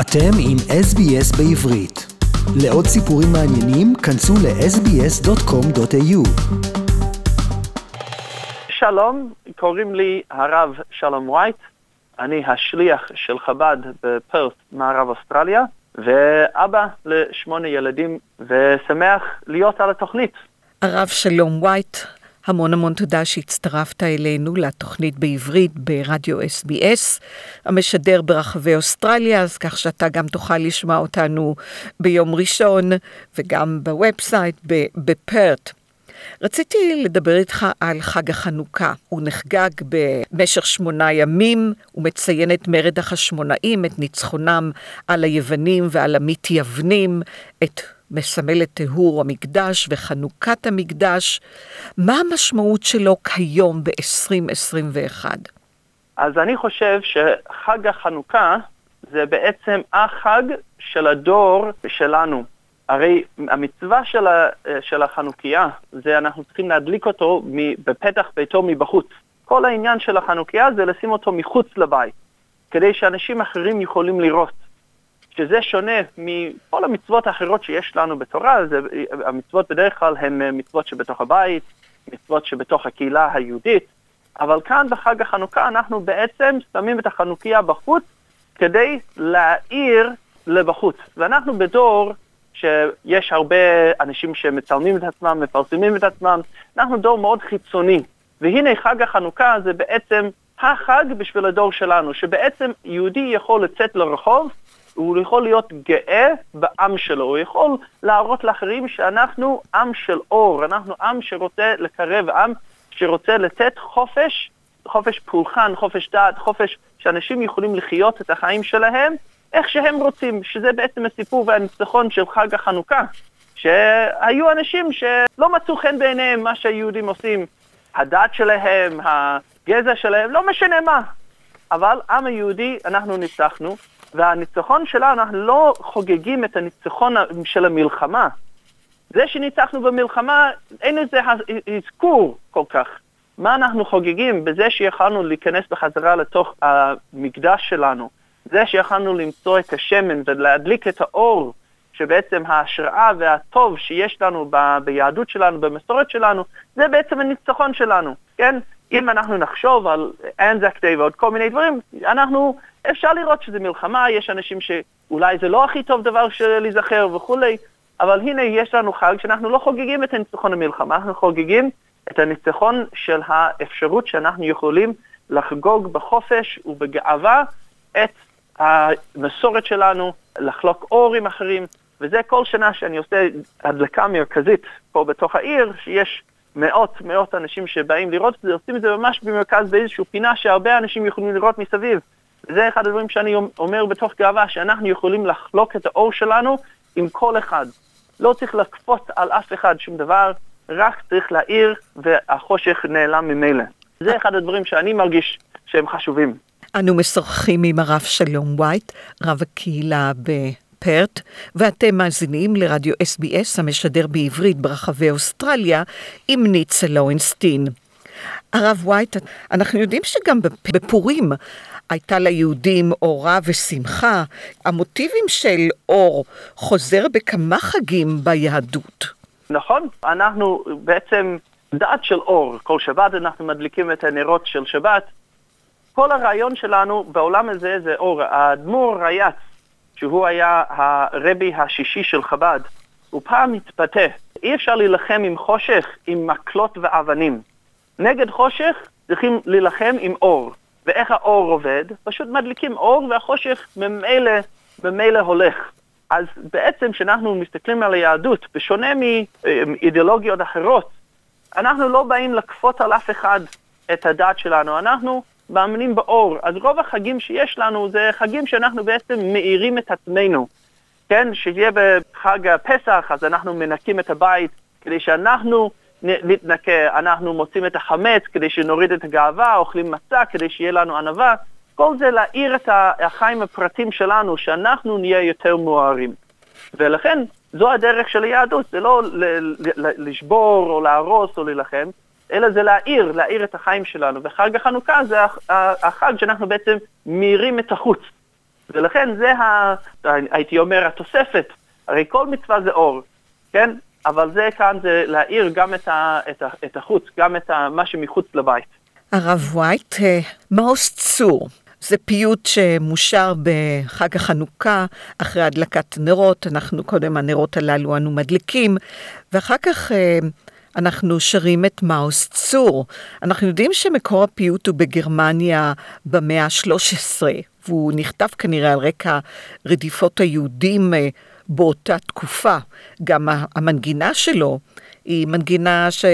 אתם עם SBS בעברית. לעוד סיפורים מעניינים, כנסו ל-sbs.com.au. שלום, קוראים לי הרב שלום וייט, אני השליח של חב"ד בפרס, מערב אוסטרליה, ואבא לשמונה ילדים, ושמח להיות על התוכנית. הרב שלום וייט, המון המון תודה שהצטרפת אלינו לתוכנית בעברית ברדיו SBS, המשדר ברחבי אוסטרליה, אז כך שאתה גם תוכל לשמוע אותנו ביום ראשון וגם ב website בפרט. רציתי לדבר איתך על חג החנוכה. הוא נחגג במשך שמונה ימים, הוא מציין את מרד החשמונאים, את ניצחונם על היוונים ועל המתייוונים, את מסמל את טיהור המקדש וחנוכת המקדש. מה המשמעות שלו כיום ב-2021? אז אני חושב שחג החנוכה זה בעצם החג של הדור שלנו. הרי המצווה של, ה, של החנוכיה זה אנחנו צריכים להדליק אותו בפתח ביתו מבחוץ. כל העניין של החנוכיה זה לשים אותו מחוץ לבית, כדי שאנשים אחרים יכולים לראות. שזה שונה מכל המצוות האחרות שיש לנו בתורה, זה, המצוות בדרך כלל הן מצוות שבתוך הבית, מצוות שבתוך הקהילה היהודית, אבל כאן בחג החנוכה אנחנו בעצם שמים את החנוכיה בחוץ כדי להאיר לבחוץ. ואנחנו בדור שיש הרבה אנשים שמצלמים את עצמם, מפרסמים את עצמם, אנחנו דור מאוד חיצוני. והנה חג החנוכה זה בעצם החג בשביל הדור שלנו, שבעצם יהודי יכול לצאת לרחוב הוא יכול להיות גאה בעם שלו, הוא יכול להראות לאחרים שאנחנו עם של אור, אנחנו עם שרוצה לקרב, עם שרוצה לתת חופש, חופש פולחן, חופש דעת, חופש שאנשים יכולים לחיות את החיים שלהם איך שהם רוצים, שזה בעצם הסיפור והניצחון של חג החנוכה. שהיו אנשים שלא מצאו חן בעיניהם מה שהיהודים עושים, הדת שלהם, הגזע שלהם, לא משנה מה. אבל עם היהודי, אנחנו ניצחנו, והניצחון שלנו, אנחנו לא חוגגים את הניצחון של המלחמה. זה שניצחנו במלחמה, אין לזה אזכור כל כך. מה אנחנו חוגגים בזה שיכולנו להיכנס בחזרה לתוך המקדש שלנו, זה שיכולנו למצוא את השמן ולהדליק את האור, שבעצם ההשראה והטוב שיש לנו ב- ביהדות שלנו, במסורת שלנו, זה בעצם הניצחון שלנו, כן? אם אנחנו נחשוב על אנזק דיי ועוד כל מיני דברים, אנחנו אפשר לראות שזה מלחמה, יש אנשים שאולי זה לא הכי טוב דבר של להיזכר וכולי, אבל הנה יש לנו חג שאנחנו לא חוגגים את הניצחון המלחמה, אנחנו חוגגים את הניצחון של האפשרות שאנחנו יכולים לחגוג בחופש ובגאווה את המסורת שלנו, לחלוק אור עם אחרים, וזה כל שנה שאני עושה הדלקה מרכזית פה בתוך העיר, שיש מאות מאות אנשים שבאים לראות את זה, עושים את זה ממש במרכז באיזושהי פינה שהרבה אנשים יכולים לראות מסביב. וזה אחד הדברים שאני אומר בתוך גאווה, שאנחנו יכולים לחלוק את האור שלנו עם כל אחד. לא צריך לקפוץ על אף אחד שום דבר, רק צריך להעיר והחושך נעלם ממילא. זה אחד הדברים שאני מרגיש שהם חשובים. אנו משוחחים עם הרב שלום וייט, רב הקהילה בפרט, ואתם מאזינים לרדיו SBS המשדר בעברית ברחבי אוסטרליה עם ניצה לוינסטין. הרב וייט, אנחנו יודעים שגם בפורים הייתה ליהודים אורה ושמחה. המוטיבים של אור חוזר בכמה חגים ביהדות. נכון, אנחנו בעצם דת של אור. כל שבת אנחנו מדליקים את הנרות של שבת. כל הרעיון שלנו בעולם הזה זה אור. האדמו"ר רייץ, שהוא היה הרבי השישי של חב"ד, הוא פעם התבטא, אי אפשר להילחם עם חושך עם מקלות ואבנים. נגד חושך צריכים להילחם עם אור. ואיך האור עובד? פשוט מדליקים אור והחושך ממילא, ממילא הולך. אז בעצם כשאנחנו מסתכלים על היהדות, בשונה מאידיאולוגיות אחרות, אנחנו לא באים לכפות על אף אחד את הדת שלנו, אנחנו מאמינים באור. אז רוב החגים שיש לנו זה חגים שאנחנו בעצם מאירים את עצמנו. כן, שיהיה בחג הפסח, אז אנחנו מנקים את הבית כדי שאנחנו נתנקה, אנחנו מוצאים את החמץ כדי שנוריד את הגאווה, אוכלים מצה כדי שיהיה לנו ענווה, כל זה להאיר את החיים הפרטיים שלנו, שאנחנו נהיה יותר מוארים. ולכן, זו הדרך של היהדות, זה לא לשבור או להרוס או להילחם, אלא זה להאיר, להאיר את החיים שלנו. וחג החנוכה זה החג שאנחנו בעצם מאירים את החוץ. ולכן זה, ה, הייתי אומר, התוספת. הרי כל מצווה זה אור, כן? אבל זה כאן זה להאיר גם את, ה, את, ה, את החוץ, גם את ה, מה שמחוץ לבית. הרב וייט, אה, מעוז צור, זה פיוט שמושר בחג החנוכה, אחרי הדלקת נרות, אנחנו קודם הנרות הללו אנו מדליקים, ואחר כך אה, אנחנו שרים את מאוס צור. אנחנו יודעים שמקור הפיוט הוא בגרמניה במאה ה-13, והוא נכתב כנראה על רקע רדיפות היהודים אה, באותה תקופה. גם המנגינה שלו היא מנגינה ש...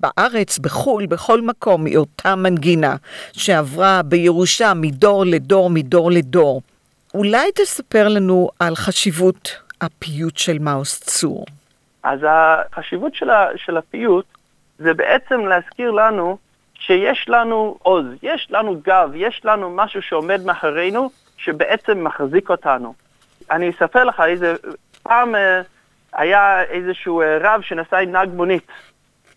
בארץ, בחו"ל, בכל מקום, היא אותה מנגינה שעברה בירושה מדור לדור, מדור לדור. אולי תספר לנו על חשיבות הפיוט של מאוס צור. אז החשיבות של, ה, של הפיוט זה בעצם להזכיר לנו שיש לנו עוז, יש לנו גב, יש לנו משהו שעומד מאחורינו שבעצם מחזיק אותנו. אני אספר לך איזה, פעם אה, היה איזשהו אה, רב שנסע עם נהג מונית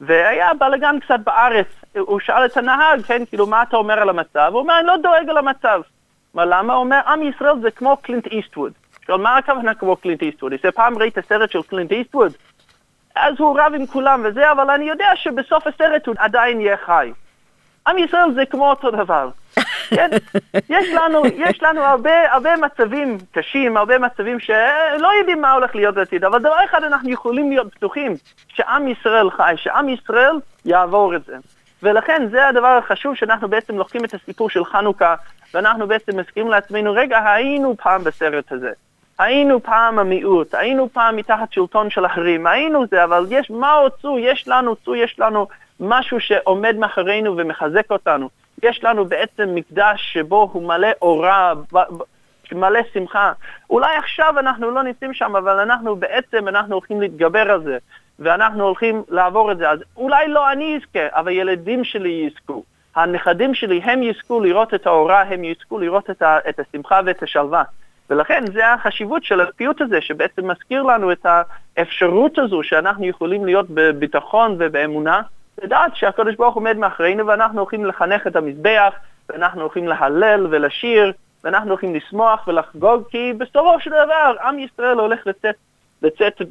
והיה בלאגן קצת בארץ, הוא שאל את הנהג, כן, כאילו, מה אתה אומר על המצב? הוא אומר, אני לא דואג על המצב. מה, למה? הוא אומר, עם ישראל זה כמו קלינט איסטווד. עכשיו, מה הכוונה כמו קלינט איסטווד? פעם ראית סרט של קלינט איסטווד? אז הוא רב עם כולם וזה, אבל אני יודע שבסוף הסרט הוא עדיין יהיה חי. עם ישראל זה כמו אותו דבר. כן? יש לנו, יש לנו הרבה, הרבה מצבים קשים, הרבה מצבים שלא יודעים מה הולך להיות בעתיד, אבל דבר אחד אנחנו יכולים להיות בטוחים, שעם ישראל חי, שעם ישראל יעבור את זה. ולכן זה הדבר החשוב שאנחנו בעצם לוקחים את הסיפור של חנוכה, ואנחנו בעצם מזכירים לעצמנו, רגע, היינו פעם בסרט הזה. היינו פעם המיעוט, היינו פעם מתחת שלטון של אחרים, היינו זה, אבל יש, מה עוד צו? יש לנו צו, יש לנו משהו שעומד מאחורינו ומחזק אותנו. יש לנו בעצם מקדש שבו הוא מלא אורה, מלא שמחה. אולי עכשיו אנחנו לא נמצאים שם, אבל אנחנו בעצם, אנחנו הולכים להתגבר על זה, ואנחנו הולכים לעבור את זה. אז אולי לא אני אזכה, אבל ילדים שלי יזכו. הנכדים שלי, הם יזכו לראות את האורה, הם יזכו לראות את, ה, את השמחה ואת השלווה. ולכן זה החשיבות של הפיוט הזה, שבעצם מזכיר לנו את האפשרות הזו שאנחנו יכולים להיות בביטחון ובאמונה, לדעת שהקדוש ברוך עומד מאחורינו ואנחנו הולכים לחנך את המזבח, ואנחנו הולכים להלל ולשיר, ואנחנו הולכים לשמוח ולחגוג, כי בסופו של דבר עם ישראל הולך לצאת, לצאת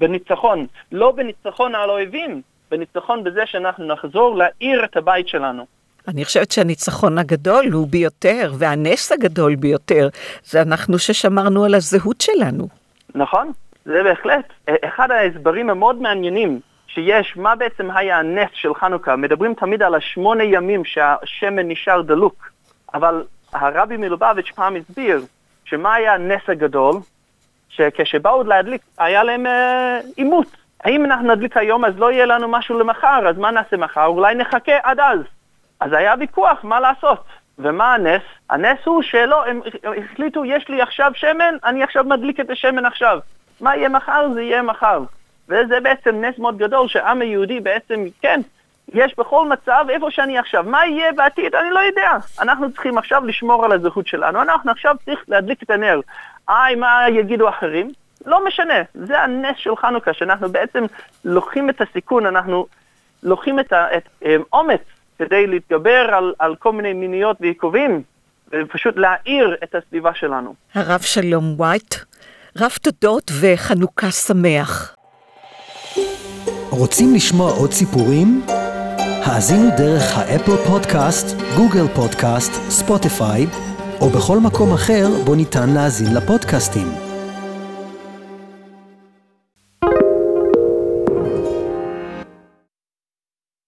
בניצחון, לא בניצחון על האויבים, בניצחון בזה שאנחנו נחזור להאיר את הבית שלנו. אני חושבת שהניצחון הגדול הוא ביותר, והנס הגדול ביותר, זה אנחנו ששמרנו על הזהות שלנו. נכון, זה בהחלט. אחד ההסברים המאוד מעניינים שיש מה בעצם היה הנס של חנוכה. מדברים תמיד על השמונה ימים שהשמן נשאר דלוק, אבל הרבי מלובביץ' פעם הסביר שמה היה הנס הגדול? שכשבאו להדליק היה להם אה, עימות. אה, האם אנחנו נדליק היום אז לא יהיה לנו משהו למחר, אז מה נעשה מחר? אולי נחכה עד אז. אז היה ויכוח מה לעשות. ומה הנס? הנס הוא שלא, הם החליטו, יש לי עכשיו שמן, אני עכשיו מדליק את השמן עכשיו. מה יהיה מחר? זה יהיה מחר. וזה בעצם נס מאוד גדול שהעם היהודי בעצם, כן, יש בכל מצב איפה שאני עכשיו. מה יהיה בעתיד? אני לא יודע. אנחנו צריכים עכשיו לשמור על הזהות שלנו. אנחנו עכשיו צריך להדליק את הנר. איי, מה יגידו אחרים? לא משנה. זה הנס של חנוכה, שאנחנו בעצם לוקחים את הסיכון, אנחנו לוקחים את האומץ כדי להתגבר על, על כל מיני מניעות ועיכובים, ופשוט להאיר את הסביבה שלנו. הרב שלום וייט, רב תודות וחנוכה שמח. רוצים לשמוע עוד סיפורים? האזינו דרך ה Apple Podcast, Google Podcast, Spotify, או בכל מקום אחר בו ניתן להאזין לפודקאסטים.